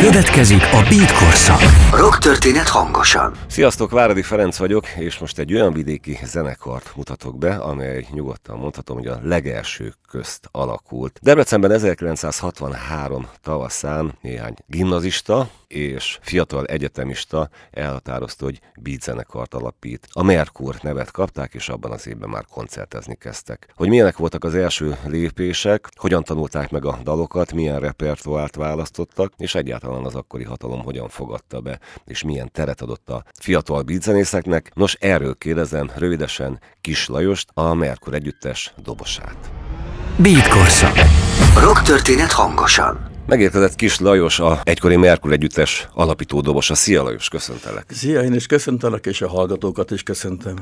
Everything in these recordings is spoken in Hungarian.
Következik a Beat korszak. Rock történet hangosan. Sziasztok, Váradi Ferenc vagyok, és most egy olyan vidéki zenekart mutatok be, amely nyugodtan mondhatom, hogy a legelső közt alakult. Debrecenben 1963 tavaszán néhány gimnazista és fiatal egyetemista elhatározta, hogy beat zenekart alapít. A Merkur nevet kapták, és abban az évben már koncertezni kezdtek. Hogy milyenek voltak az első lépések, hogyan tanulták meg a dalokat, milyen repertoárt választottak, és egyáltalán az akkori hatalom hogyan fogadta be, és milyen teret adott a fiatal beatzenészeknek. Nos, erről kérdezem rövidesen Kis Lajost, a Merkur együttes dobosát. Beat korszak. Rock történet hangosan. Megérkezett Kis Lajos, a egykori Merkur együttes alapító dobosa. Szia Lajos, köszöntelek. Szia, én is köszöntelek, és a hallgatókat is köszöntem.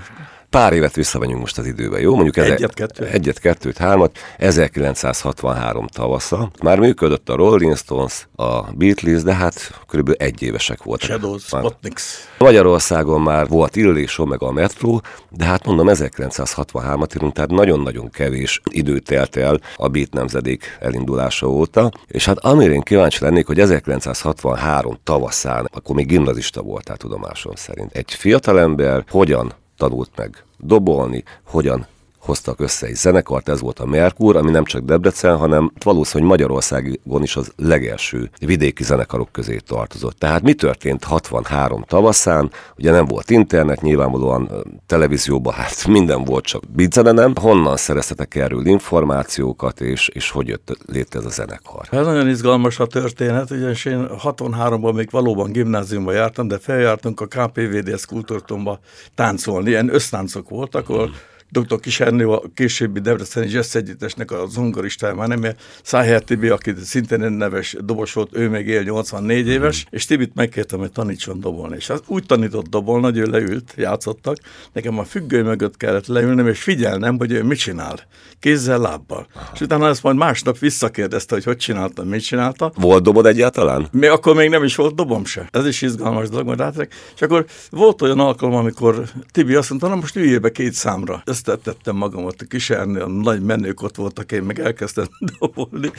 Pár évet visszamegyünk most az időben, jó? Mondjuk egyet, kettőt. Egyet, kettőt, hármat. 1963 tavasza. Már működött a Rolling Stones, a Beatles, de hát körülbelül egy évesek voltak. Shadows, Spotniks. Magyarországon már volt Illésó, meg a Metro, de hát mondom 1963-at írunk, tehát nagyon-nagyon kevés idő telt el a Beat nemzedék elindulása óta, és hát amire én kíváncsi lennék, hogy 1963 tavaszán, akkor még gimnazista voltál tudomásom szerint. Egy fiatalember hogyan tanult meg. Dobolni, hogyan hoztak össze egy zenekart, ez volt a Merkur, ami nem csak Debrecen, hanem valószínűleg Magyarországon is az legelső vidéki zenekarok közé tartozott. Tehát mi történt 63 tavaszán? Ugye nem volt internet, nyilvánvalóan televízióban hát minden volt, csak bidzene nem. Honnan szereztetek erről információkat, és, és hogy jött létre ez a zenekar? Ez nagyon izgalmas a történet, ugyanis én 63-ban még valóban gimnáziumba jártam, de feljártunk a KPVDS kultúrtomba táncolni, ilyen össztáncok voltak, ahol hmm dr. Kisernő, a későbbi Debreceni Jazz Együttesnek a zongoristája, már nem Szájher Tibi, aki szintén neves dobos volt, ő még él 84 éves, és Tibit megkértem, hogy tanítson dobolni. És az úgy tanított dobolni, hogy ő leült, játszottak, nekem a függő mögött kellett leülnem, és figyelnem, hogy ő mit csinál. Kézzel, lábbal. Aha. És utána ezt majd másnap visszakérdezte, hogy hogy csinálta, mit csinálta. Volt dobod egyáltalán? Mi akkor még nem is volt dobom se. Ez is izgalmas dolog, majd átrek. És akkor volt olyan alkalom, amikor Tibi azt mondta, na most üljél be két számra. Ezt tettem magamat a kisárni, a nagy menők ott voltak, én meg elkezdtem dobolni.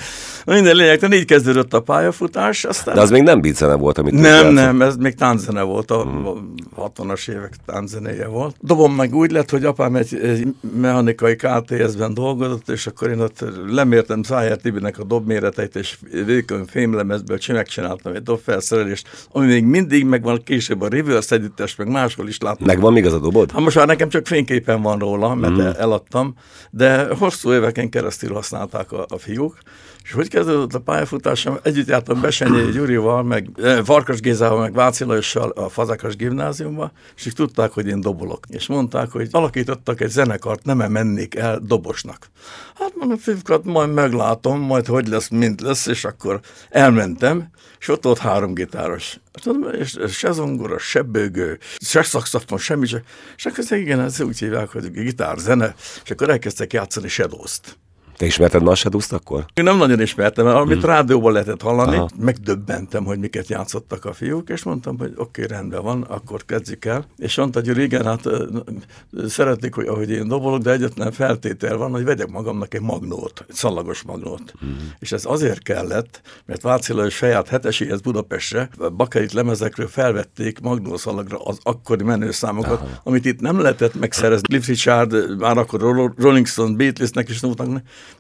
Minden lényeg, így kezdődött a pályafutás. Aztán... De az még nem bízene volt, amit Nem, nem, ez még tánzene volt, a hmm. 60-as évek tánzenéje volt. Dobom meg úgy lett, hogy apám egy, egy mechanikai KTS-ben dolgozott, és akkor én ott lemértem Szájer Tibinek a dobméreteit, és vékony fémlemezből megcsináltam egy dobfelszerelést, ami még mindig megvan később a reverse együttes, meg máshol is látom. Megvan még az a dobod? Hát most már nekem csak fényképen van róla, mert mm. eladtam, de hosszú éveken keresztül használták a, a fiúk, és hogy kezdődött a pályafutásom? Együtt jártam Besenyei Gyurival, meg eh, Farkas Gézával, meg Váci Lajossal a Fazekas gimnáziumba, és így tudták, hogy én dobolok. És mondták, hogy alakítottak egy zenekart, nem -e mennék el dobosnak. Hát mondom, fiúkat, majd meglátom, majd hogy lesz, mint lesz, és akkor elmentem, és ott volt három gitáros. Tudom, és se zongora, se bőgő, se szakszafon, semmi, se. és akkor igen, ez úgy hívják, hogy gitár, zene, és akkor elkezdtek játszani Shadows-t. Te ismerted a akkor? Én nem nagyon ismertem, mert amit hmm. rádióban lehetett hallani, Aha. megdöbbentem, hogy miket játszottak a fiúk, és mondtam, hogy oké, okay, rendben van, akkor kezdjük el. És mondta, hogy régen, hát szeretnék, hogy ahogy én dobolok, de egyetlen feltétel van, hogy vegyek magamnak egy magnót, egy szalagos magnót. Hmm. És ez azért kellett, mert Vácila saját heteséhez Budapestre bakerit lemezekről felvették magnószalagra az akkori menőszámokat, Aha. amit itt nem lehetett megszerezni. Cliff Richard, már akkor Rolling Stone, Beatlesnek is nótak,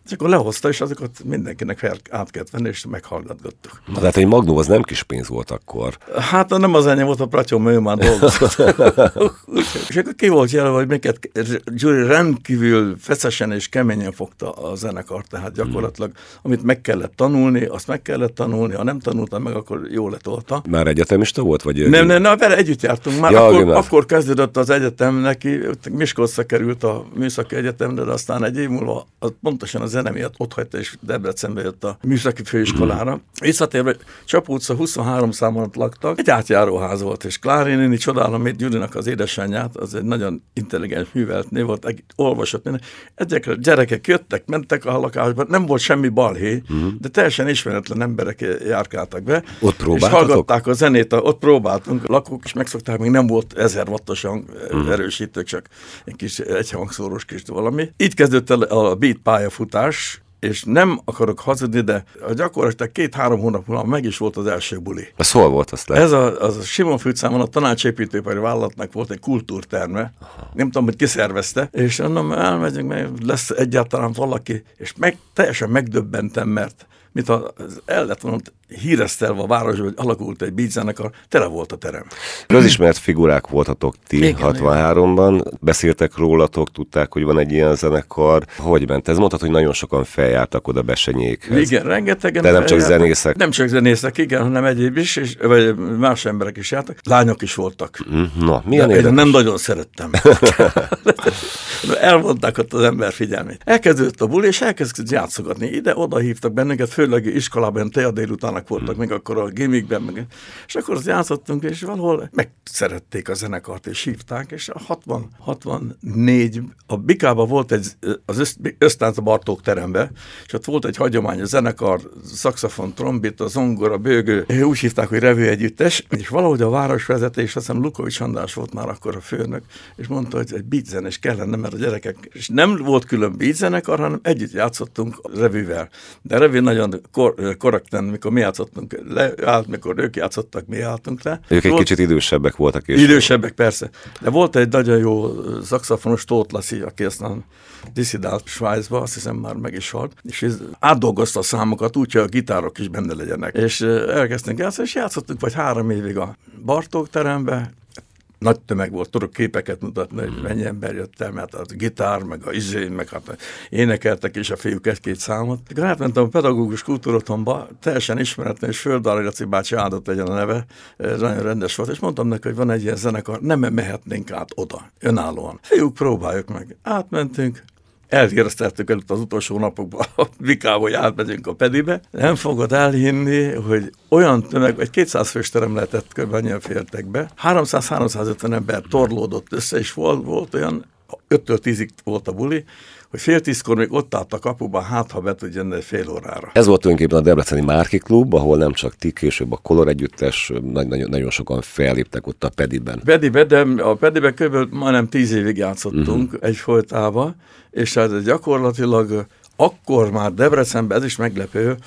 és akkor lehozta, és azokat mindenkinek fel, át kellett venni, és meghallgatgattuk. Na, hát egy magnó az nem kis pénz volt akkor. Hát nem az enyém volt, a Pratyom, ő már dolgozott. és akkor ki volt jelölve, hogy minket Gyuri rendkívül feszesen és keményen fogta a zenekar, tehát gyakorlatilag, amit meg kellett tanulni, azt meg kellett tanulni, ha nem tanultam meg, akkor jól letolta. Már egyetemista volt? Vagy nem, nem, nem, vele együtt jártunk. Már ja, akkor, akkor, kezdődött az egyetem neki, Miskolcra került a Műszaki Egyetemre, de aztán egy év múlva az pontosan teljesen a zene miatt ott hagyta, és Debrecenbe jött a műszaki főiskolára. Visszatérve, Csapó utca 23 számon laktak, egy átjáróház volt, és Klári néni, csodálom, hogy Gyurinak az édesanyját, az egy nagyon intelligens művelt név volt, egy olvasott minden. Ezek gyerekek jöttek, mentek a lakásba, nem volt semmi balhé, uh-huh. de teljesen ismeretlen emberek járkáltak be. Ott próbáltatok? És hallgatták a zenét, ott próbáltunk, lakók is megszokták, még nem volt ezer wattos hang, uh-huh. erősítő, csak egy kis egyhangszórós kis valami. Így kezdődött el a beat pályafutás, és nem akarok hazudni, de a gyakorlatilag két-három hónap múlva meg is volt az első buli. Ez hol volt azt le? Ez a, az a Simon Fűtszámon a tanácsépítőipari vállalatnak volt egy kultúrterme, Aha. nem tudom, hogy kiszervezte, és mondom, elmegyünk, mert lesz egyáltalán valaki, és meg, teljesen megdöbbentem, mert mint az el lett volna híresztelve a város, hogy alakult egy beatzenekar, tele volt a terem. Közismert figurák voltatok ti igen, 63-ban, beszéltek rólatok, tudták, hogy van egy ilyen zenekar. Hogy ment ez? Mondtad, hogy nagyon sokan feljártak oda besenyékhez. Igen, rengetegen. De nem csak zenészek. Nem csak zenészek, igen, hanem egyéb is, és, vagy más emberek is jártak. Lányok is voltak. Mm, na, milyen De én nem nagyon szerettem. Elmondták ott az ember figyelmét. Elkezdődött a buli, és elkezdett játszogatni. Ide-oda hívtak bennünket, főleg iskolában, te délután zenészek voltak, még akkor a gimmickben, meg, és akkor azt játszottunk, és valahol megszerették a zenekart, és hívták, és a 60, 64, a Bikába volt egy, az Ösztánc Bartók terembe, és ott volt egy hagyomány, a zenekar, szakszafon, trombit, a zongora, bőgő, úgy hívták, hogy revő együttes, és valahogy a városvezetés, azt hiszem Lukovics András volt már akkor a főnök, és mondta, hogy egy beatzenes kellene, mert a gyerekek, és nem volt külön beatzenekar, hanem együtt játszottunk revűvel. De a revű nagyon kor, korrekten, mikor mi játszottunk le, mikor ők játszottak, mi álltunk le. Ők egy volt, kicsit idősebbek voltak. És idősebbek, persze. De volt egy nagyon jó szakszafonos Tóth Lassi, aki aztán diszidált Svájcba, azt hiszem már meg is halt, és átdolgozta a számokat úgy, hogy a gitárok is benne legyenek. És elkezdtünk játszani, és játszottunk vagy három évig a Bartók terembe, nagy tömeg volt, tudok képeket mutatni, hogy mennyi ember jött el, mert a gitár, meg a izé, meg hát énekeltek is a fiúk egy-két számot. Akkor átmentem a pedagógus kultúrotthonba, teljesen ismeretlen, és Földári Laci bácsi áldott legyen a neve, ez nagyon rendes volt, és mondtam neki, hogy van egy ilyen zenekar, nem mehetnénk át oda, önállóan. Fiúk, próbáljuk meg. Átmentünk, elhíreztettük előtt az utolsó napokban a Vikába, hogy átmegyünk a pedibe. Nem fogod elhinni, hogy olyan tömeg, egy 200 fős terem lehetett kb. fértek be. 300-350 ember torlódott össze, és volt, volt olyan, 5-től 10-ig volt a buli, hogy fél tízkor még ott állt a kapuban, hát ha be tud jönni fél órára. Ez volt tulajdonképpen a Debreceni Márki Klub, ahol nem csak ti, később a Kolor együttes, nagyon, nagyon sokan felléptek ott a Pediben. Pediben, de a Pediben kb. majdnem tíz évig játszottunk uh-huh. egy folytába, és hát gyakorlatilag akkor már Debrecenben, ez is meglepő,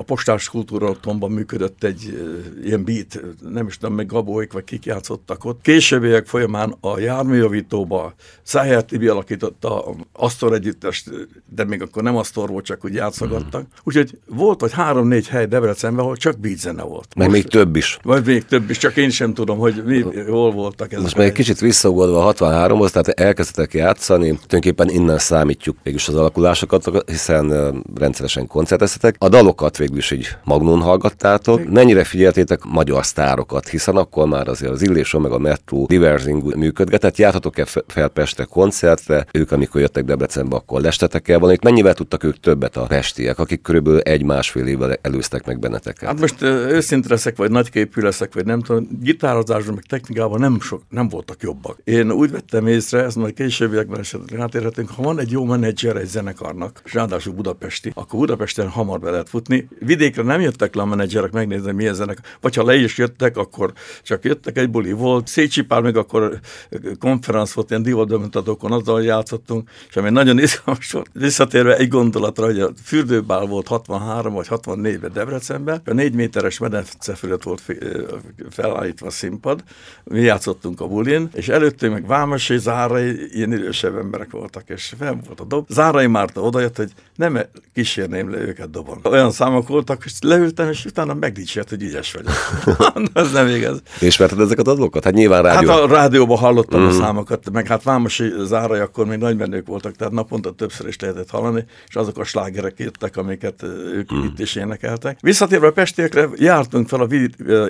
a postás kultúra otthonban működött egy ilyen beat, nem is tudom, meg Gabóik vagy kik játszottak ott. Későbbiek folyamán a járműjavítóba Szájár Tibi alakította Asztor együttest, de még akkor nem Asztor volt, csak úgy játszogattak. Mm. Úgyhogy volt vagy három-négy hely Debrecenben, ahol csak beat zene volt. Meg Most, még több is. Vagy még több is, csak én sem tudom, hogy mi, hol voltak ezek. Most még egy kicsit visszaugodva a 63-hoz, tehát elkezdtek játszani, tulajdonképpen innen számítjuk mégis az alakulásokat, hiszen rendszeresen koncerteztetek. A dalokat végül is egy magnón hallgattátok. Mennyire figyeltétek magyar sztárokat, hiszen akkor már azért az Illéson meg a Metro Diversing működgetett. Járhatok-e fel Pestre koncertre? Ők, amikor jöttek Debrecenbe, akkor lestetek el valamit. Mennyivel tudtak ők többet a pestiek, akik körülbelül egy-másfél évvel előztek meg benneteket? Hát most őszinte leszek, vagy nagyképű leszek, vagy nem tudom, gitározásban, meg technikában nem, sok, nem voltak jobbak. Én úgy vettem észre, ezt majd későbbiekben esetleg átérhetünk, ha van egy jó menedzser egy zenekarnak, és ráadásul budapesti, akkor Budapesten hamar be lehet futni, vidékre nem jöttek le a menedzserek megnézni, milyen zenek, vagy ha le is jöttek, akkor csak jöttek, egy buli volt. Szécsi Pál még akkor konferenc volt, ilyen divatbemutatókon, azzal játszottunk, és ami nagyon izgalmas volt, visszatérve egy gondolatra, hogy a fürdőbál volt 63 vagy 64-ben Debrecenben, a négy méteres medence fölött volt felállítva a színpad, mi játszottunk a bulin, és előttünk meg Vámosé, Zárai, ilyen idősebb emberek voltak, és fel volt a dob. Zárai Márta odajött, hogy nem kísérném le őket dobon. Olyan számok voltak, és leültem, és utána megdicsért, hogy ügyes vagyok. Ez nem igaz. Ismerted ezeket a dalokat? Hát nyilván rádió. Hát a rádióban hallottam mm. a számokat, meg hát Vámosi zárai akkor még nagy menők voltak, tehát naponta többször is lehetett hallani, és azok a slágerek jöttek, amiket ők mm. itt is énekeltek. Visszatérve a pestiekre, jártunk fel a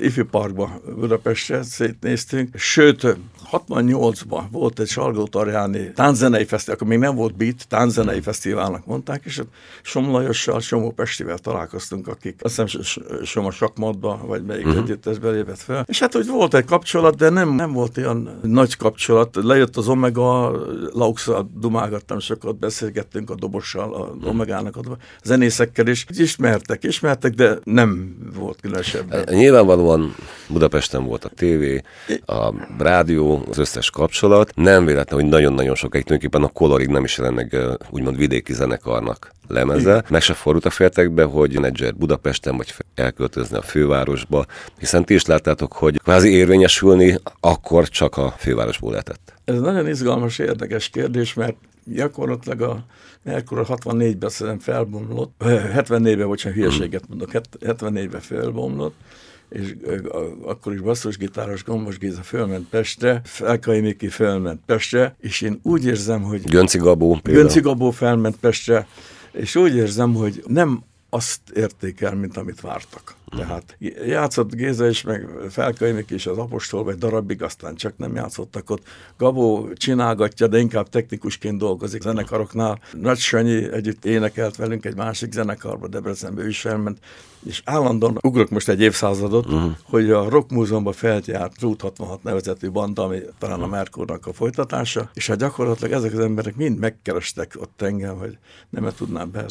Ifi Parkba Budapestre, szétnéztünk, sőt, 68-ban volt egy Salgótarjáni tánzenei fesztivál, akkor még nem volt beat, tánzenei fesztiválnak mondták, és Somlajossal, Somó Pestivel találkoztunk, akik azt hiszem Soma sakmatba, vagy melyik uh-huh. együttesbe lépett fel. És hát, hogy volt egy kapcsolat, de nem, nem volt olyan nagy kapcsolat. Lejött az Omega, Lauxa dumálgattam sokat, beszélgettünk a dobossal, a mhm. Omegának a zenészekkel is. Ismertek, ismertek, de nem volt különösebb. Nyilvánvalóan Budapesten volt a tévé, a rádió, az összes kapcsolat. Nem véletlen, hogy nagyon-nagyon sokáig tulajdonképpen a kolorig nem is meg úgymond vidéki zenekarnak lemeze. Igen. Meg se fordult a féltekbe, hogy menedzser Budapesten vagy elköltözni a fővárosba, hiszen ti is láttátok, hogy kvázi érvényesülni akkor csak a fővárosból lehetett. Ez nagyon izgalmas, érdekes kérdés, mert gyakorlatilag a Merkur 64-ben szerintem felbomlott, 74-ben, bocsánat, hülyeséget mondok, 74-ben felbomlott, és akkor is basszusgitáros Gombos Géza fölment Pestre, Felkai Miki fölment Pestre, és én úgy érzem, hogy... Gönci Gabó például. Gönci Gabó felment Pestre, és úgy érzem, hogy nem azt értékel, mint amit vártak. Tehát játszott Géza is, meg Felkönyvik is az apostol, vagy darabig, aztán csak nem játszottak ott. Gabó csinálgatja, de inkább technikusként dolgozik zenekaroknál. Nagy Sanyi együtt énekelt velünk egy másik zenekarba, Debrecenbe ő is felment, és állandóan ugrok most egy évszázadot, uh-huh. hogy a Rock Múzeumban feljárt Route 66 nevezetű banda, ami talán a Merkurnak a folytatása, és hát gyakorlatilag ezek az emberek mind megkerestek ott engem, hogy nem tudnám be.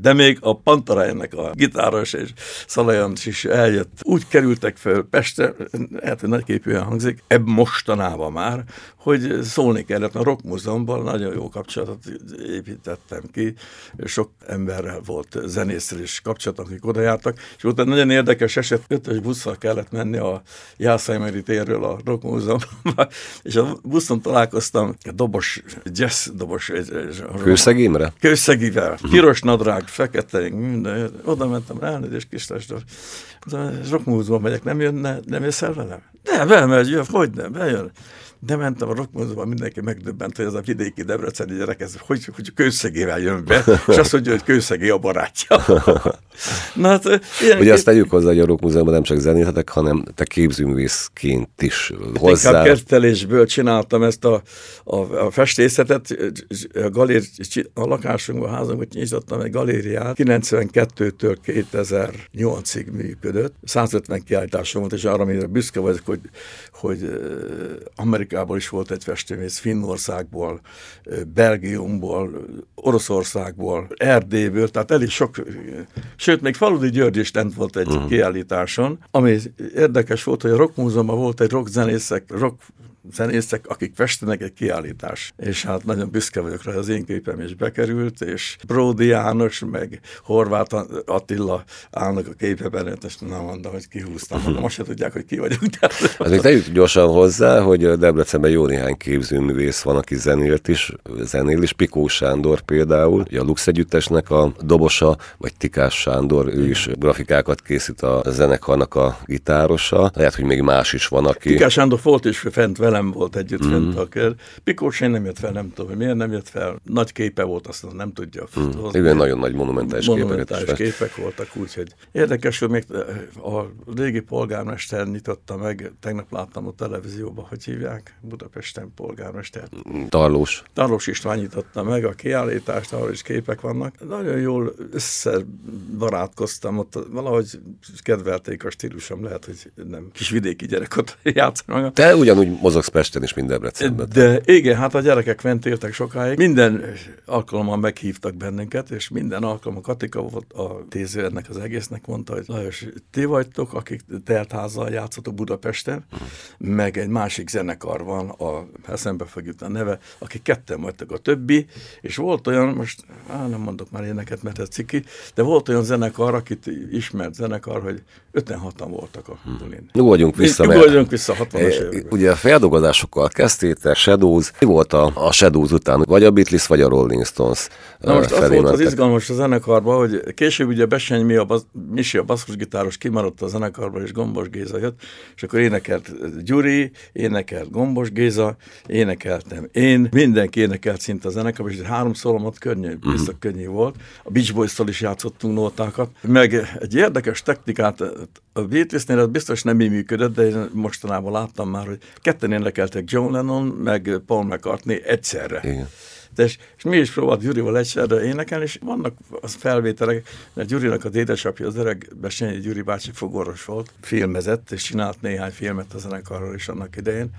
De még a Pantara ennek a gitáros és Szalajan is eljött. Úgy kerültek fel Pestre, hát hogy nagyképűen hangzik, ebb mostanában már, hogy szólni kellett, a Rock Múzeumban nagyon jó kapcsolatot építettem ki, sok emberrel volt zenészről is kapcsolat, akik oda jártak, és volt egy nagyon érdekes eset, ötös busszal kellett menni a Jászajmeri térről a Rock Múzeumba, és a buszon találkoztam egy dobos, jazz dobos. Kőszegimre? Kőszegivel, piros nadrág, fekete, minden, oda mentem rá, és kislást Rock Múzeumban megyek, nem jönne, nem jössz el velem? De, bemegy, hogy nem, bejön. De mentem a rockmozóban, mindenki megdöbbent, hogy ez a vidéki debreceni gyerek, ez hogy, hogy kőszegével jön be, és azt mondja, hogy kőszegé a barátja. Na, hát, ilyen Ugye azt tegyük hozzá, hogy a rockmúzeumban nem csak zenéhetek, hanem te képzőművészként is hozzá. Inkább kertelésből csináltam ezt a, a, a festészetet, a, galér, a lakásunkban, a házunkban nyitottam egy galériát, 92-től 2008-ig működött, 150 kiállításom volt, és arra, amire büszke vagyok, hogy, hogy Amerika Amerikából is volt egy festőmész, Finnországból, Belgiumból, Oroszországból, Erdélyből, tehát elég sok, sőt, még Faludi György is lent volt egy uh-huh. kiállításon, ami érdekes volt, hogy a Rock Múzeumban volt egy rockzenészek, rock zenészek, akik festenek egy kiállítás. És hát nagyon büszke vagyok rá, az én képem is bekerült, és Bródi János, meg Horváth Attila állnak a képeben, és nem mondom, hogy kihúztam, mondom, most se tudják, hogy ki vagyunk. Hát még tegyük gyorsan hozzá, hogy Debrecenben jó néhány képzőművész van, aki zenélt is, zenél is, Pikó Sándor például, a Lux Együttesnek a dobosa, vagy Tikás Sándor, ő is grafikákat készít a zenekarnak a gitárosa. Lehet, hogy még más is van, aki... Tikás Sándor volt is fent vele velem volt együtt mm. fent a kör. Pikós én nem jött fel, nem tudom, miért nem jött fel. Nagy képe volt, azt nem tudja. Mm. Igen, nagyon nagy monumentális, monumentális képek, képek voltak, úgyhogy érdekes, hogy még a régi polgármester nyitotta meg, tegnap láttam a televízióban, hogy hívják Budapesten polgármester. Tarlós. Tarlós István nyitotta meg a kiállítást, ahol is képek vannak. Nagyon jól összebarátkoztam, ott valahogy kedvelték a stílusom, lehet, hogy nem kis vidéki gyerek ott játszanak. Te ugyanúgy mozog mozogsz Pesten is, minden Debrecenben. De igen, hát a gyerekek fent éltek sokáig. Minden alkalommal meghívtak bennünket, és minden alkalommal Katika volt a téző ennek az egésznek, mondta, hogy Lajos, ti vagytok, akik teltházzal játszotok Budapesten, uh-huh. meg egy másik zenekar van, a eszembe fog jutni a neve, akik ketten vagytok a többi, és volt olyan, most á, nem mondok már éneket, mert ez ciki, de volt olyan zenekar, akit ismert zenekar, hogy 56-an voltak a bulin. Hmm. Nyugodjunk vissza, Nyugodjunk vissza 60-as években. Ugye a dolgozásokkal kezdtétek, Shadows. Mi volt a, a Shadows után? Vagy a Beatles, vagy a Rolling Stones Na most az volt az izgalmas a zenekarban, hogy később ugye Beseny mi a bas, Misi a basszusgitáros kimaradt a zenekarban, és Gombos Géza jött, és akkor énekelt Gyuri, énekelt Gombos Géza, énekeltem én, mindenki énekelt szinte a zenekarban, és három szólomat könnyű, mhm. biztos könnyű volt. A Beach Boys-tól is játszottunk nótákat, meg egy érdekes technikát a Beatlesnél biztos nem így működött, de én mostanában láttam már, hogy ketten énekeltek John Lennon, meg Paul McCartney egyszerre. Igen. De és, és mi is próbált Gyurival egyszerre énekelni, és vannak az felvételek, mert Gyurinak a dédesapja, az öreg Besényi Gyuri bácsi fogorvos volt, filmezett, és csinált néhány filmet a zenekarról is annak idején,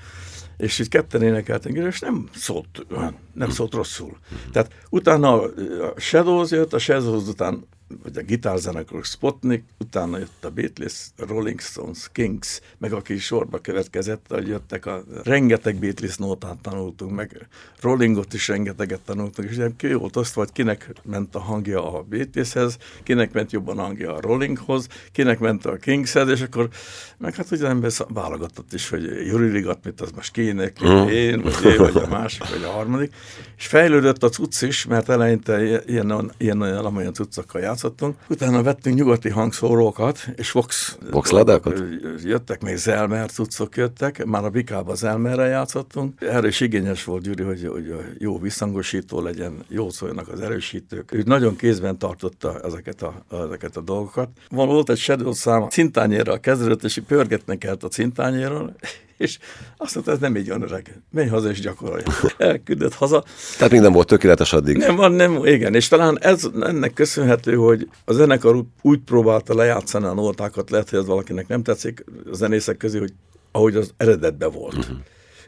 és így ketten énekeltünk, és nem szólt, nem szólt rosszul. Tehát utána a Shadows jött, a Shadows után vagy a gitárzenekar Spotnik, utána jött a Beatles, Rolling Stones, Kings, meg aki sorba következett, hogy jöttek a rengeteg Beatles nótát tanultunk, meg Rollingot is rengeteget tanultunk, és ki volt azt, hogy kinek ment a hangja a Beatleshez, kinek ment jobban a hangja a Rollinghoz, kinek ment a Kingshez, és akkor meg hát ugye ember válogatott is, hogy Juri Rigat, mit az most kinek, mm. én, vagy én, vagy a másik, vagy a harmadik, és fejlődött a cucc is, mert eleinte ilyen, ilyen olyan amolyan cuccokkal játszottunk. Utána vettünk nyugati hangszórókat, és Vox... Vox ladákat? Jöttek még Zelmer cuccok jöttek, már a Bikába Zelmerrel játszottunk. Erre is igényes volt Gyuri, hogy, hogy jó visszhangosító legyen, jó szóljanak az erősítők. Ő nagyon kézben tartotta ezeket a, ezeket a dolgokat. Van volt egy Shadow szám, cintányérral kezdődött, és pörgetnek kellett a cintányéről, és azt mondta, ez nem így van öreg. Menj haza és gyakorolj. Elküldött haza. Tehát minden volt tökéletes addig. Nem, van, nem, igen. És talán ez ennek köszönhető, hogy a zenekar úgy próbálta lejátszani a nótákat, lehet, hogy ez valakinek nem tetszik, a zenészek közé, hogy ahogy az eredetben volt. Uh-huh.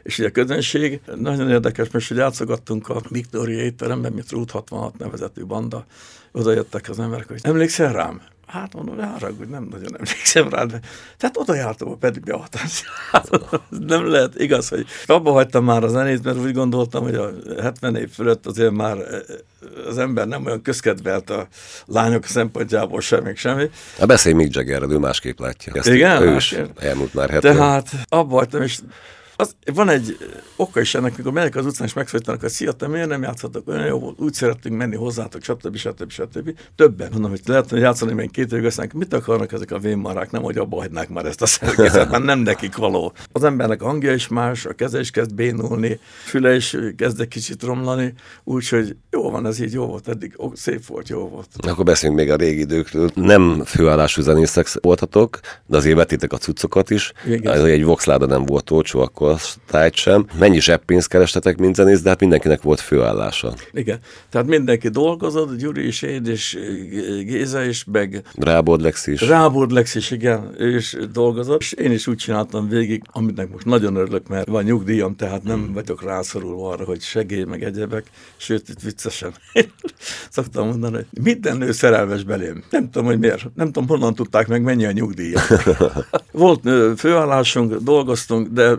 És ugye a közönség, nagyon érdekes, most, hogy játszogattunk a Victoria étteremben, mint Route 66 nevezetű banda, oda jöttek az emberek, hogy emlékszel rám? Hát mondom, ne haragudj, nem nagyon emlékszem rá, de tehát oda jártam a pedig beavatás. Hát, nem lehet igaz, hogy abba hagytam már a zenét, mert úgy gondoltam, hogy a 70 év fölött azért már eh, az ember nem olyan közkedvelt a lányok szempontjából sem, még semmi. A beszélj Mick Jaggerrel, ő másképp látja. Ezt Igen? Ő is hát, elmúlt már 70. Tehát abba hagytam, és az, van egy oka is ennek, amikor megyek az utcán, és megszólítanak, hogy szia, te miért nem játszhatok, olyan jó volt, úgy szerettünk menni hozzátok, stb. stb. stb. Többen. Mondom, hogy lehet, hogy játszani még két évig, aztán mit akarnak ezek a vénmarák, nem, hogy abba hagynák már ezt a szerkezetet, mert nem nekik való. Az embernek a hangja is más, a keze is kezd bénulni, füle is kezd egy kicsit romlani, úgyhogy jó van, ez így jó volt, eddig ó, szép volt, jó volt. Akkor beszéljünk még a régi időkről. Nem főállású zenészek voltatok, de azért vetítek a cuccokat is. Igen. Egy voxláda nem volt olcsó, akkor korosztályt sem. Mennyi zseppénzt kerestetek, mint zenész, de hát mindenkinek volt főállása. Igen, tehát mindenki dolgozott, Gyuri is, én és Géza is, meg... Rábordlex is. Rábordlex is, igen, ő is dolgozott, és én is úgy csináltam végig, aminek most nagyon örülök, mert van nyugdíjam, tehát nem hmm. vagyok rászorulva arra, hogy segély, meg egyebek, sőt, itt viccesen. Szoktam mondani, hogy minden nő szerelmes belém. Nem tudom, hogy miért. Nem tudom, honnan tudták meg, mennyi a nyugdíja. Volt főállásunk, dolgoztunk, de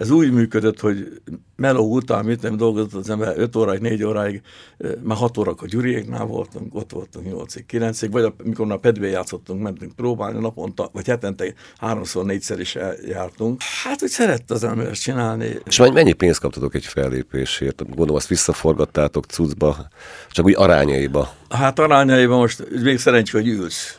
ez úgy működött, hogy meló után, mit nem dolgozott az ember 5 óráig, 4 óráig, már 6 órak a Gyuriéknál voltunk, ott voltunk 8-ig, 9-ig, vagy amikor a pedvé játszottunk, mentünk próbálni naponta, vagy hetente háromszor, négyszer is jártunk. Hát, hogy szerette az ember csinálni. És mennyi pénzt kaptatok egy fellépésért? Gondolom, azt visszaforgattátok cuccba, csak úgy arányaiba. Hát arányaiban most még szerencsé, hogy ülsz.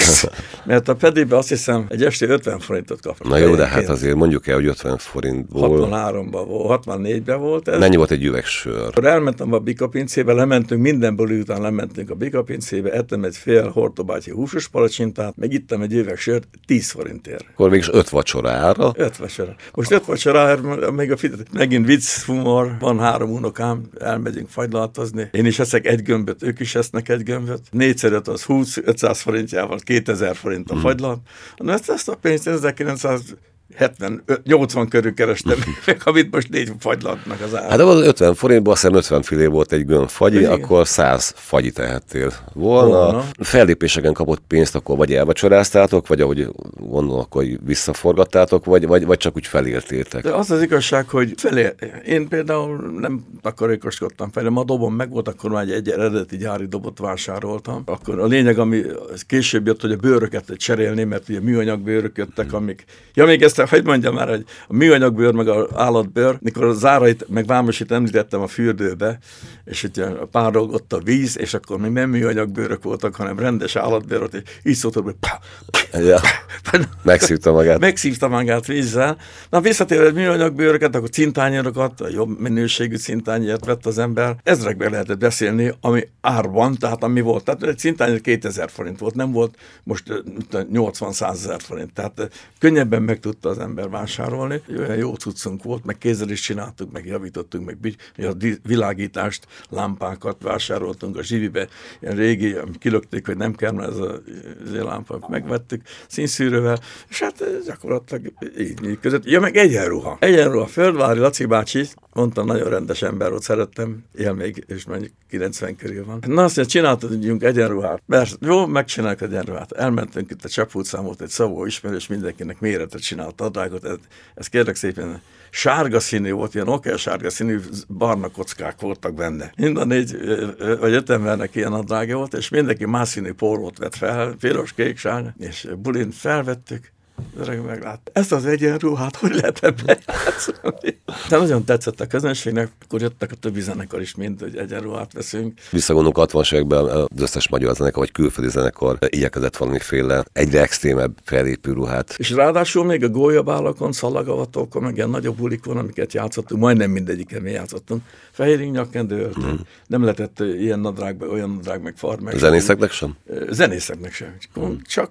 Mert a pedébe azt hiszem egy este 50 forintot kaptam. Na jó, de hát azért mondjuk el, hogy 50 forintból. 63-ban volt, 64-ben volt ez. Mennyi volt egy üvegsör? Akkor elmentem a Bikapincébe, lementünk, mindenből után lementünk a Bikapincébe, ettem egy fél hortobátyi húsos palacsintát, meg ittem egy üvegsört 10 forintért. Akkor mégis 5 vacsorára. 5 vacsorára. Most 5 vacsorára, még a fitet, megint vicc, humor, van három unokám, elmegyünk fagylaltozni. Én is eszek egy gömböt, ők is esznek egy gömböt. Négyszer öt az 20, 500 forintjával, 2000 forint a hmm. fagylat. Na ezt, ezt a pénzt 1900 70, 80 körül kerestem, amit most négy fagylatnak az ára. Hát az 50 forintból, azt hiszem 50 filé volt egy gön fagyi, Igen. akkor 100 fagyi tehettél volna. volna. Fellépéseken kapott pénzt, akkor vagy elvacsoráztátok, vagy ahogy gondolom, akkor visszaforgattátok, vagy, vagy, vagy csak úgy felértétek. De az az igazság, hogy felé, én például nem takarékoskodtam fel, ma dobom meg volt, akkor már egy, egy eredeti gyári dobot vásároltam. Akkor a lényeg, ami később jött, hogy a bőröket cserélni, mert ugye műanyag bőrök jöttek, amik, ja még ezt persze, hogy mondjam már, hogy a műanyagbőr, meg az állatbőr, mikor a zárait, meg vámosit említettem a fürdőbe, és ugye párolgott a víz, és akkor még nem műanyagbőrök voltak, hanem rendes állatbőr, és így szólt, hogy ja. megszívta magát. Megszívta magát vízzel. Na visszatérve műanyagbőröket, akkor cintányérokat, a jobb minőségű cintányért vett az ember. Ezrekben lehetett beszélni, ami árban, tehát ami volt. Tehát egy cintányér 2000 forint volt, nem volt most 80-100 ezer forint. Tehát könnyebben meg tudta az ember vásárolni. Olyan jó cuccunk volt, meg kézzel is csináltuk, meg javítottunk, meg a világítást, lámpákat vásároltunk a zsivibe. Ilyen régi, kilökték, hogy nem kell, mert ez a, lámpa megvettük színszűrővel, és hát gyakorlatilag így működött. Ja, meg egyenruha. Egyenruha. Földvári Laci bácsi, mondta, nagyon rendes ember volt, szerettem, él még, és mondjuk 90 körül van. Na azt mondja, csináltunk egyenruhát. Mert jó, megcsináljuk egyenruhát. Elmentünk itt a Csapó utcán, volt egy Szabó ismerős, mindenkinek méretet csinált adrágot. Ez, ez kérlek szépen sárga színű volt, ilyen okel sárga színű barna kockák voltak benne. Mind a négy vagy öt embernek ilyen adrága volt, és mindenki más színű pólót vett fel, piros, kék, sárga, és bulin felvettük, öreg meglát. Ezt az egyenruhát hogy lehet ebbe játszani? De nagyon tetszett a közönségnek, akkor jöttek a többi zenekar is mind, hogy egyenruhát veszünk. Visszagondolunk 60 években az összes magyar zenekar, vagy külföldi zenekar igyekezett valamiféle egyre extrémebb felépő ruhát. És ráadásul még a gólyabálakon, szalagavatókon, meg ilyen nagyobb bulikon, amiket játszottunk, majdnem mindegyiken mi játszottunk. Fehéring nyakkendő hmm. Nem lehetett ilyen nadrágba, olyan nadrág, meg farmer. Zenészeknek sem? Zenészeknek sem. Csak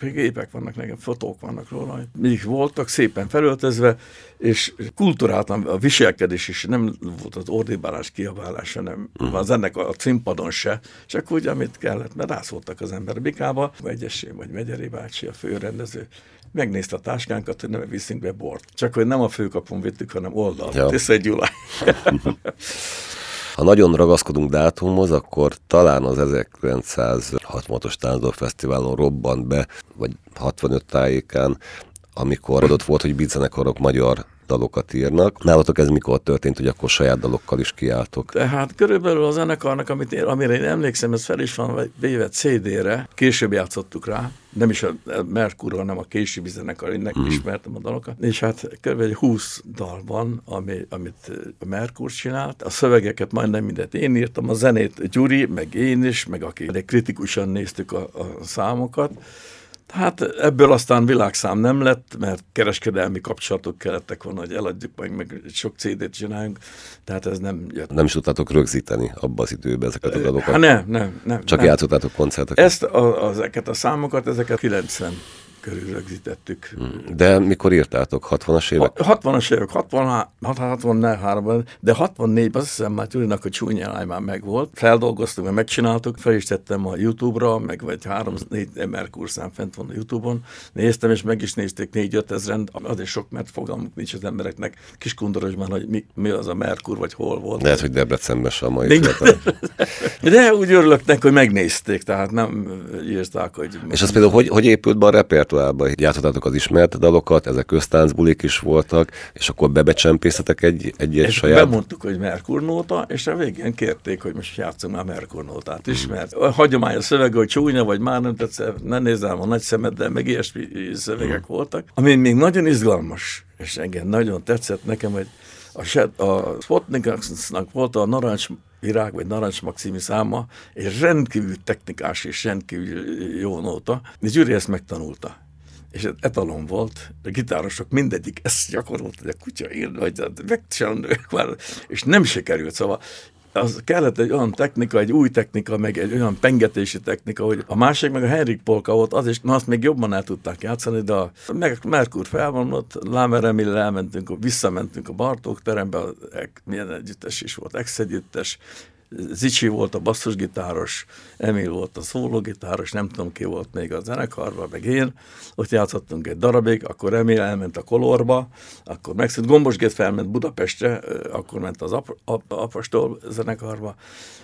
gépek vannak nekem, fotók fotók vannak róla, mindig voltak, szépen felöltözve, és kulturáltan a viselkedés is nem volt az ordibálás, kiabálás, hanem uh-huh. az ennek a címpadon se, csak úgy, amit kellett, mert rászóltak az ember bikába, Egyesé vagy Megyeri bácsi, a főrendező, megnézte a táskánkat, hogy nem viszünk be bort. Csak hogy nem a főkapun vittük, hanem oldalt. Ja. Tisztelt Gyulaj. Ha nagyon ragaszkodunk dátumhoz, akkor talán az 1966-os Tándor Fesztiválon robbant be, vagy 65 tájékán, amikor adott volt, hogy beatzenekarok magyar dalokat írnak. Nálatok ez mikor történt, hogy akkor saját dalokkal is kiálltok? Tehát körülbelül a zenekarnak, amit én, amire én emlékszem, ez fel is van véve CD-re, később játszottuk rá, nem is a Merkur, hanem a későbbi zenekar, én hmm. ismertem a dalokat, és hát kb. egy 20 dal van, ami, amit a Merkur csinált, a szövegeket majdnem mindet én írtam, a zenét Gyuri, meg én is, meg aki kritikusan néztük a, a számokat, Hát ebből aztán világszám nem lett, mert kereskedelmi kapcsolatok kellettek volna, hogy eladjuk meg, meg sok CD-t csináljunk, tehát ez nem jött. Nem is tudtátok rögzíteni abba az időben ezeket a dalokat? Hát nem, nem, nem. Csak nem. játszottátok koncerteket? Ezt, a, ezeket a számokat, ezeket 90 körül rögzítettük. Hmm. De mikor írtátok? 60-as évek? 60-as évek, 63-ban, de 64-ben azt hiszem már Gyurinak a csúnyálány már megvolt. Feldolgoztuk, meg megcsináltuk, fel is tettem a YouTube-ra, meg vagy három-négy Merkur szám fent van a YouTube-on. Néztem, és meg is nézték 4-5 ezeren, az is sok, mert fogalmuk nincs az embereknek Kiskundorosban, hogy mi, mi az a Merkur, vagy hol volt. Lehet, hogy Debrecenben sem a mai De úgy örülök hogy megnézték, tehát nem írták, hogy... És az például hogy, hogy épült be a repert repertoárba játszhatátok az ismert dalokat, ezek köztáncbulik is voltak, és akkor bebecsempészetek egy, egy, egy saját... Bemondtuk, hogy Merkur nóta, és a végén kérték, hogy most játszunk már Merkur nótát is, hmm. mert a hagyomány a szövege, hogy csúnya, vagy már nem tetszett, ne nézzem a nagy szemeddel, meg ilyesmi szövegek hmm. voltak, ami még nagyon izgalmas, és engem nagyon tetszett nekem, hogy a, a Spotniknak volt a narancs virág, vagy narancs maximi száma, és rendkívül technikás és rendkívül jó nóta, de Gyuri ezt megtanulta. És ez etalon volt, a gitárosok mindegyik ezt gyakorolt, hogy a kutya írni, vagy megcsinálni, és nem sikerült, szóval az kellett egy olyan technika, egy új technika, meg egy olyan pengetési technika, hogy a másik meg a Henrik Polka volt, az is, na azt még jobban el tudták játszani, de a Merkur felvonult, Lámer Emil elmentünk, visszamentünk a Bartók terembe, milyen együttes is volt, ex-együttes, Zicsi volt a basszusgitáros, Emil volt a szólógitáros, nem tudom ki volt még a zenekarban, meg én. Ott játszottunk egy darabig, akkor Emil elment a Kolorba, akkor megszűnt. Gombosgét felment Budapestre, akkor ment az ap- ap- Apostol zenekarba,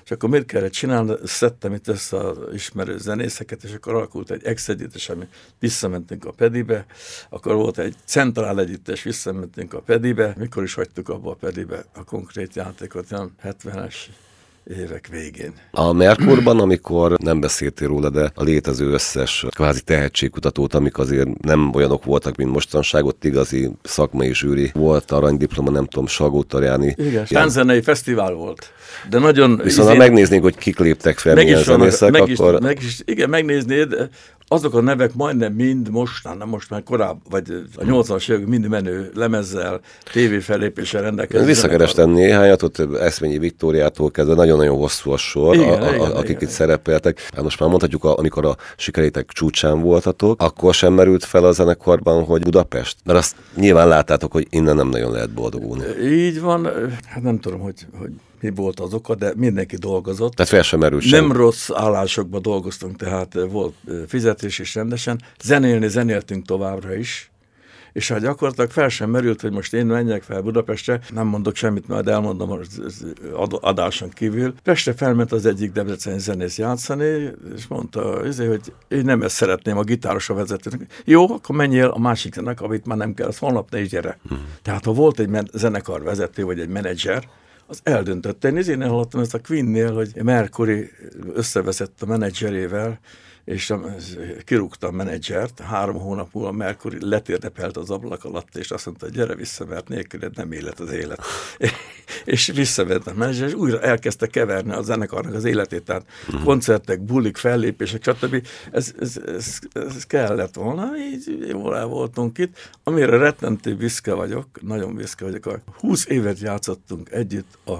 és akkor mit kellett csinálni? Szedtem itt össze az ismerő zenészeket, és akkor alakult egy ex együttes, ami visszamentünk a Pedibe, akkor volt egy centrál együttes, visszamentünk a Pedibe, mikor is hagytuk abba a Pedibe a konkrét játékot, olyan 70-es évek végén. A Merkurban, amikor nem beszéltél róla, de a létező összes kvázi tehetségkutatót, amik azért nem olyanok voltak, mint mostanság, ott igazi szakmai zsűri volt, aranydiploma, nem tudom, Sagó Tarjáni. Igen, ilyen... fesztivál volt. De nagyon... Viszont izé... ha megnéznénk, hogy kik léptek fel, meg milyen is zenészek, meg akkor... Is, meg is, igen, megnéznéd, azok a nevek majdnem mind most, nem most már korábban, vagy a 80-as évek mind menő lemezzel, tévéfellépéssel rendelkező. Visszakerestem néhányat, ott Eszményi Viktóriától kezdve nagyon-nagyon hosszú a sor, igen, a, a, igen, akik igen. itt szerepeltek. Hát most már mondhatjuk, a, amikor a sikerétek csúcsán voltatok, akkor sem merült fel a zenekarban, hogy Budapest? Mert azt nyilván láttátok, hogy innen nem nagyon lehet boldogulni. Így van, hát nem tudom, hogy, hogy mi volt az oka, de mindenki dolgozott. Tehát fel sem sem. Nem rossz állásokban dolgoztunk, tehát volt fizetés is rendesen. Zenélni zenéltünk továbbra is, és hát gyakorlatilag fel sem merült, hogy most én menjek fel Budapestre, nem mondok semmit, majd elmondom az adáson kívül. Pestre felment az egyik debreceni zenész játszani, és mondta, hogy én nem ezt szeretném a gitáros a vezetőnek. Jó, akkor menjél a másik zenekar, amit már nem kell, az holnap ne is gyere. Hmm. Tehát ha volt egy zenekar vezető, vagy egy menedzser, az eldöntötte. Én hallottam ezt a Queen-nél, hogy Mercury összeveszett a menedzserével, és kirúgta a menedzsert, három hónap múlva Mercury letérdepelt az ablak alatt, és azt mondta, gyere vissza, mert nélküled nem élet az élet. és visszavett a menedzser, és újra elkezdte keverni a zenekarnak az életét, tehát uh-huh. koncertek, bulik, fellépések, stb. Ez, ez, ez, ez kellett volna, így jól el voltunk itt. Amire rettentő büszke vagyok, nagyon büszke vagyok, 20 évet játszottunk együtt a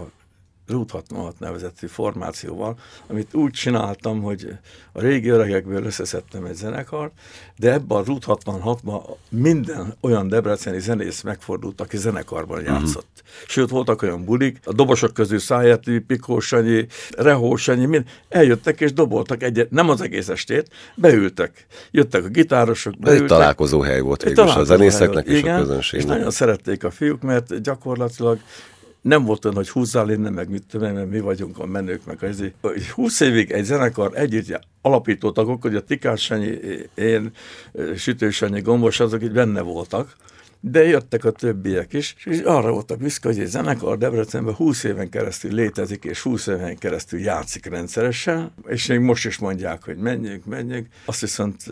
Route 66 nevezetű formációval, amit úgy csináltam, hogy a régi öregekből összeszedtem egy zenekart, de ebben a Route 66-ban minden olyan debreceni zenész megfordult, aki zenekarban mhm. játszott. Uh-huh. Sőt, voltak olyan bulik, a dobosok közül Szájeti, Pikósanyi, Rehósanyi, mind eljöttek és doboltak egyet, nem az egész estét, beültek. Jöttek a gitárosok, beültek. Egy találkozó hely volt végül a zenészeknek és igen, a közönségnek. És nagyon szerették a fiúk, mert gyakorlatilag nem volt olyan, hogy húzzál innen, meg mit tudom, mert mi vagyunk a menők, meg az. 20 évig egy zenekar együtt alapító tagok, hogy a Tikás én, Sütős Sanyi, Gombos, azok így benne voltak, de jöttek a többiek is, és arra voltak büszke, hogy egy zenekar Debrecenben 20 éven keresztül létezik, és 20 éven keresztül játszik rendszeresen, és még most is mondják, hogy menjünk, menjünk. Azt viszont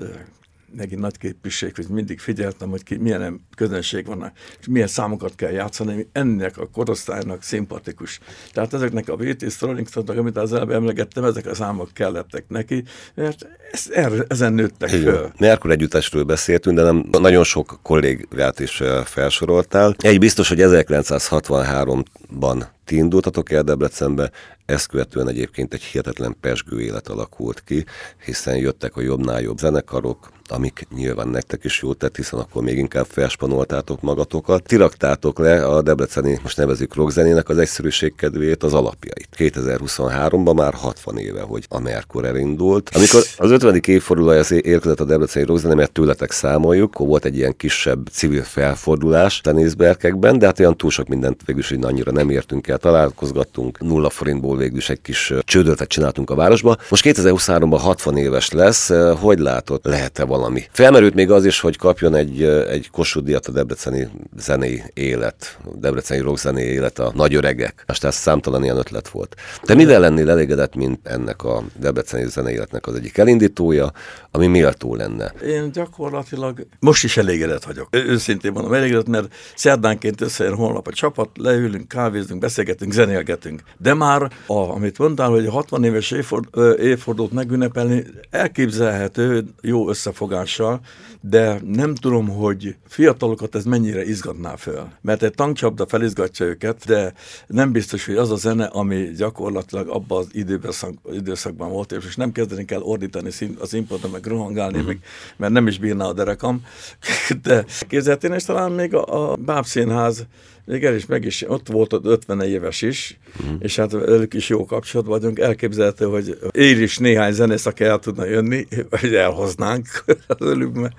megint nagy képviség, hogy mindig figyeltem, hogy ki, milyen közönség van, és milyen számokat kell játszani, ennek a korosztálynak szimpatikus. Tehát ezeknek a Beatles, Rolling Stones, amit az előbb emlegettem, ezek a számok kellettek neki, mert ez, erre, ezen nőttek Igen. föl. Merkur együttesről beszéltünk, de nem nagyon sok kollégát is felsoroltál. Egy biztos, hogy 1963-ban ti indultatok el Debrecenbe, ezt követően egyébként egy hihetetlen pesgő élet alakult ki, hiszen jöttek a jobbnál jobb zenekarok, amik nyilván nektek is jót tett, hiszen akkor még inkább felspanoltátok magatokat. Tiraktátok le a debreceni, most nevezük rockzenének az egyszerűség kedvéért az alapjait. 2023-ban már 60 éve, hogy a Merkur elindult. Amikor az 50. évfordulója érkezett a debreceni rockzene, mert tőletek számoljuk, akkor volt egy ilyen kisebb civil felfordulás tenészberkekben, de hát olyan túl sok mindent végül is annyira nem értünk el, találkozgattunk, nulla forintból végül is egy kis csődöltet csináltunk a városba. Most 2023-ban 60 éves lesz, hogy látod, lehet-e valami. Felmerült még az is, hogy kapjon egy, egy Kossuth díjat a debreceni zenei élet, a debreceni rockzenei élet a nagy öregek. Most ez számtalan ilyen ötlet volt. Te mivel lennél elégedett, mint ennek a debreceni zenei életnek az egyik elindítója, ami méltó lenne? Én gyakorlatilag most is elégedett vagyok. Őszintén mondom, elégedett, mert szerdánként összejön holnap a csapat, leülünk, kávézünk, beszélgetünk, zenélgetünk. De már, a, amit mondtál, hogy a 60 éves évford, évfordulót megünnepelni, elképzelhető jó összefogás felfogással, de nem tudom, hogy fiatalokat ez mennyire izgatná föl. Mert egy tankcsapda felizgatja őket, de nem biztos, hogy az a zene, ami gyakorlatilag abban az időben, időszakban volt, és nem kezdenénk el ordítani az színpadon, meg rohangálni, uh-huh. meg, mert nem is bírná a derekam. De képzelhetén, és talán még a, a Bábszínház el is meg is, ott volt ott 50 éves is, mm. és hát ők is jó kapcsolatban vagyunk. Elképzelhető, hogy ér is néhány zenész, aki el tudna jönni, vagy elhoznánk az ölükbe.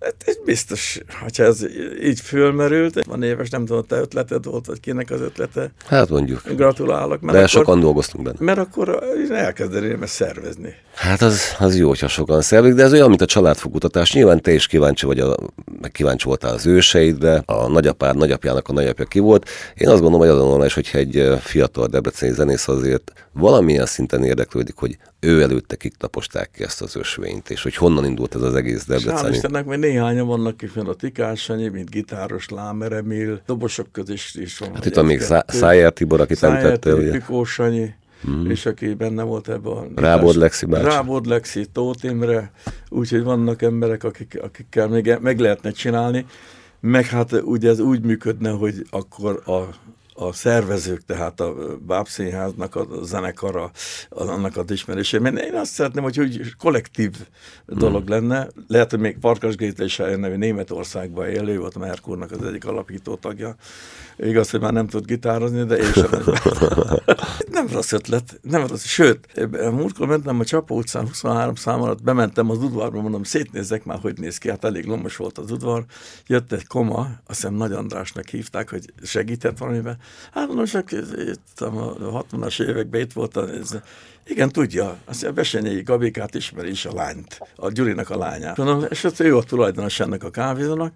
Hát biztos, hogyha ez így fölmerült, van éves, nem tudom, te ötleted volt, vagy kinek az ötlete. Hát mondjuk. Gratulálok. Mert De akkor, sokan dolgoztunk benne. Mert akkor elkezdeném ezt szervezni. Hát az, az jó, hogyha sokan szervezik, de ez olyan, mint a családfogutatás. Nyilván te is kíváncsi vagy, a, meg kíváncsi voltál az őseidre, a nagyapád, nagyapjának a nagyapja ki volt. Én azt gondolom, hogy azon normális, hogyha egy fiatal debreceni zenész azért valamilyen szinten érdeklődik, hogy ő előtte kik taposták ki ezt az ösvényt, és hogy honnan indult ez az egész Debreceni. Hál' Istennek, mert néhányan vannak mint a Tikás Sanyi, mint gitáros Lámer Emil, dobosok között is van. Hát itt van még Szájer Tibor, akit említettél, ugye? Pikós Sanyi, mm. és aki benne volt ebben a... Rábod Lexi bácsi. Rábod Lexi, Tóth Imre, úgyhogy vannak emberek, akik, akikkel még meg lehetne csinálni, meg hát ugye ez úgy működne, hogy akkor a a szervezők, tehát a Bábszínháznak a zenekara, az, annak a ismerésére. Mert én azt szeretném, hogy úgy kollektív dolog hmm. lenne. Lehet, hogy még Farkas is eljönne, Németországban élő volt Merkurnak az egyik alapító tagja. Igaz, hogy már nem tud gitározni, de én sem. nem rossz ötlet, nem rossz. Sőt, múltkor mentem a Csapó utcán 23 szám alatt, bementem az udvarba, mondom, szétnézzek már, hogy néz ki, hát elég lomos volt az udvar. Jött egy koma, azt hiszem Nagy Andrásnak hívták, hogy segített valamiben. Hát mondom, csak itt a 60-as években itt volt, ez, igen, tudja, azt mondja, Besenyei Gabikát ismeri is a lányt, a Gyurinak a lányát. Mondom, és ő a tulajdonos ennek a kávézónak,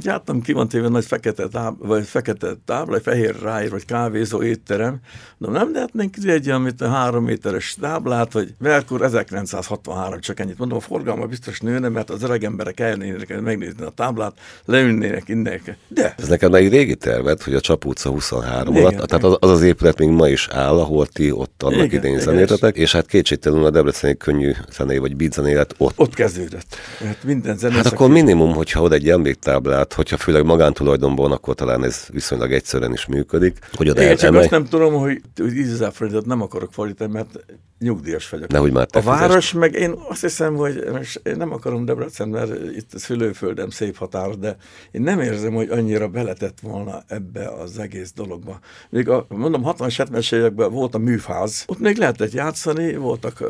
Jártam ki van téve nagy fekete tábla, vagy fekete tábla, fehér ráír, vagy kávézó étterem. De nem lehetnénk egy olyan, mint a három méteres táblát, vagy Merkur 1963, csak ennyit mondom, a forgalma biztos nőne, mert az öreg emberek eljönnének megnézni a táblát, leülnének, innek. De. Ez neked egy régi terved, hogy a Csap utca 23 igen, alatt, tehát az, az, az épület még ma is áll, ahol ti ott annak igen, idején zenétetek, és hát kétségtelenül a Debreceni könnyű zené vagy beat zenélet ott. Ott kezdődött. Hát minden zenészek. Hát akkor minimum, hogyha oda egy emléktáblát tehát hogyha főleg magántulajdonban, akkor talán ez viszonylag egyszerűen is működik. Hogy oda Igen, csak azt nem tudom, hogy, hogy 10 forintot nem akarok fordítani, mert nyugdíjas vagyok. Nehogy már te A város meg én azt hiszem, hogy most én nem akarom Debrecen, mert itt a szülőföldem szép határ, de én nem érzem, hogy annyira beletett volna ebbe az egész dologba. Még a, mondom, 60-70-es években volt a műfáz, ott még lehetett játszani, voltak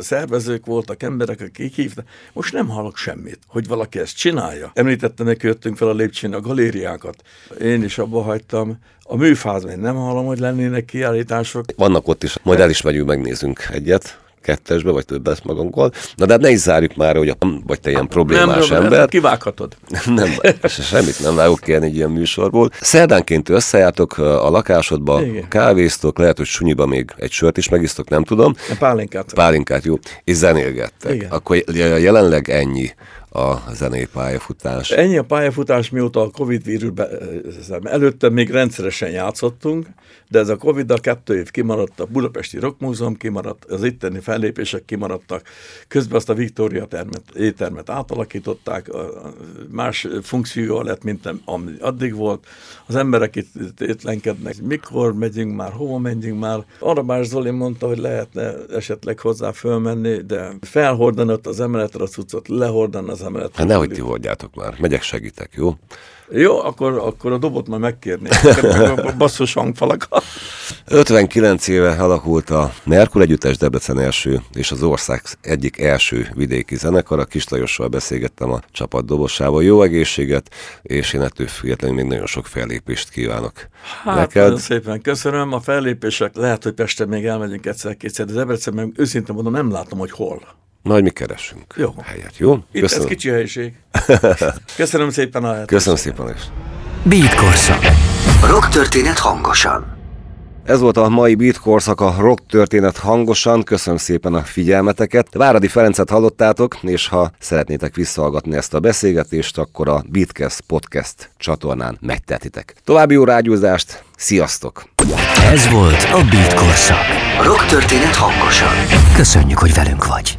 szervezők, voltak emberek, akik hívtak. Most nem hallok semmit, hogy valaki ezt csinálja. Említettem neki, jöttünk fel a lépcsőn a galériákat. Én is abba hagytam. A műfázban nem hallom, hogy lennének kiállítások. Vannak ott is, majd el is megyünk, megnézünk egyet kettesbe, vagy többet magunkkal. Na de hát ne is zárjuk már, hogy a, vagy te ilyen problémás nem, ember. Nem, kivághatod. nem, semmit nem vágok ki egy ilyen műsorból. Szerdánként összejártok a lakásodba, Igen. kávéztok, lehet, hogy sunyiba még egy sört is megisztok, nem tudom. A pálinkát. Pálinkát, jó. És zenélgettek. Igen. Akkor jelenleg ennyi a zenei pályafutás? Ennyi a pályafutás, mióta a Covid vírus be, előtte még rendszeresen játszottunk, de ez a Covid-dal kettő év kimaradt, a Budapesti Rock Múzeum kimaradt, az itteni fellépések kimaradtak, közben azt a Victoria termet, éttermet átalakították, más funkció lett, mint ami addig volt. Az emberek itt étlenkednek, mikor megyünk már, hova megyünk már. Arra már Zoli mondta, hogy lehetne esetleg hozzá fölmenni, de felhordani ott az emeletre a cuccot, lehordani az emeletre. Hát nehogy ti hordjátok már, megyek segítek, jó? Jó, akkor, akkor a dobot majd megkérnék. Basszus hangfalakat. 59 éve alakult a Merkur Együttes Debrecen első és az ország egyik első vidéki zenekar. A Kislajossal beszélgettem a csapat dobosával. Jó egészséget, és én ettől függetlenül még nagyon sok fellépést kívánok. Hát, neked. nagyon szépen köszönöm. A fellépések lehet, hogy Pesten még elmegyünk egyszer-kétszer, de Debrecenben őszintén mondom, nem látom, hogy hol. Majd mi keresünk jó. helyet, jó? Itt Köszönöm. ez kicsi helység. Köszönöm szépen a lehetőséget. Köszönöm szépen is. Beat Korszak. Rock történet hangosan. Ez volt a mai Beat Korszak, a rock történet hangosan. Köszönöm szépen a figyelmeteket. Váradi Ferencet hallottátok, és ha szeretnétek visszahallgatni ezt a beszélgetést, akkor a Beatcast Podcast csatornán megtehetitek. További jó rágyúzást, sziasztok! Ez volt a Beat Korszak. A rock történet hangosan. Köszönjük, hogy velünk vagy.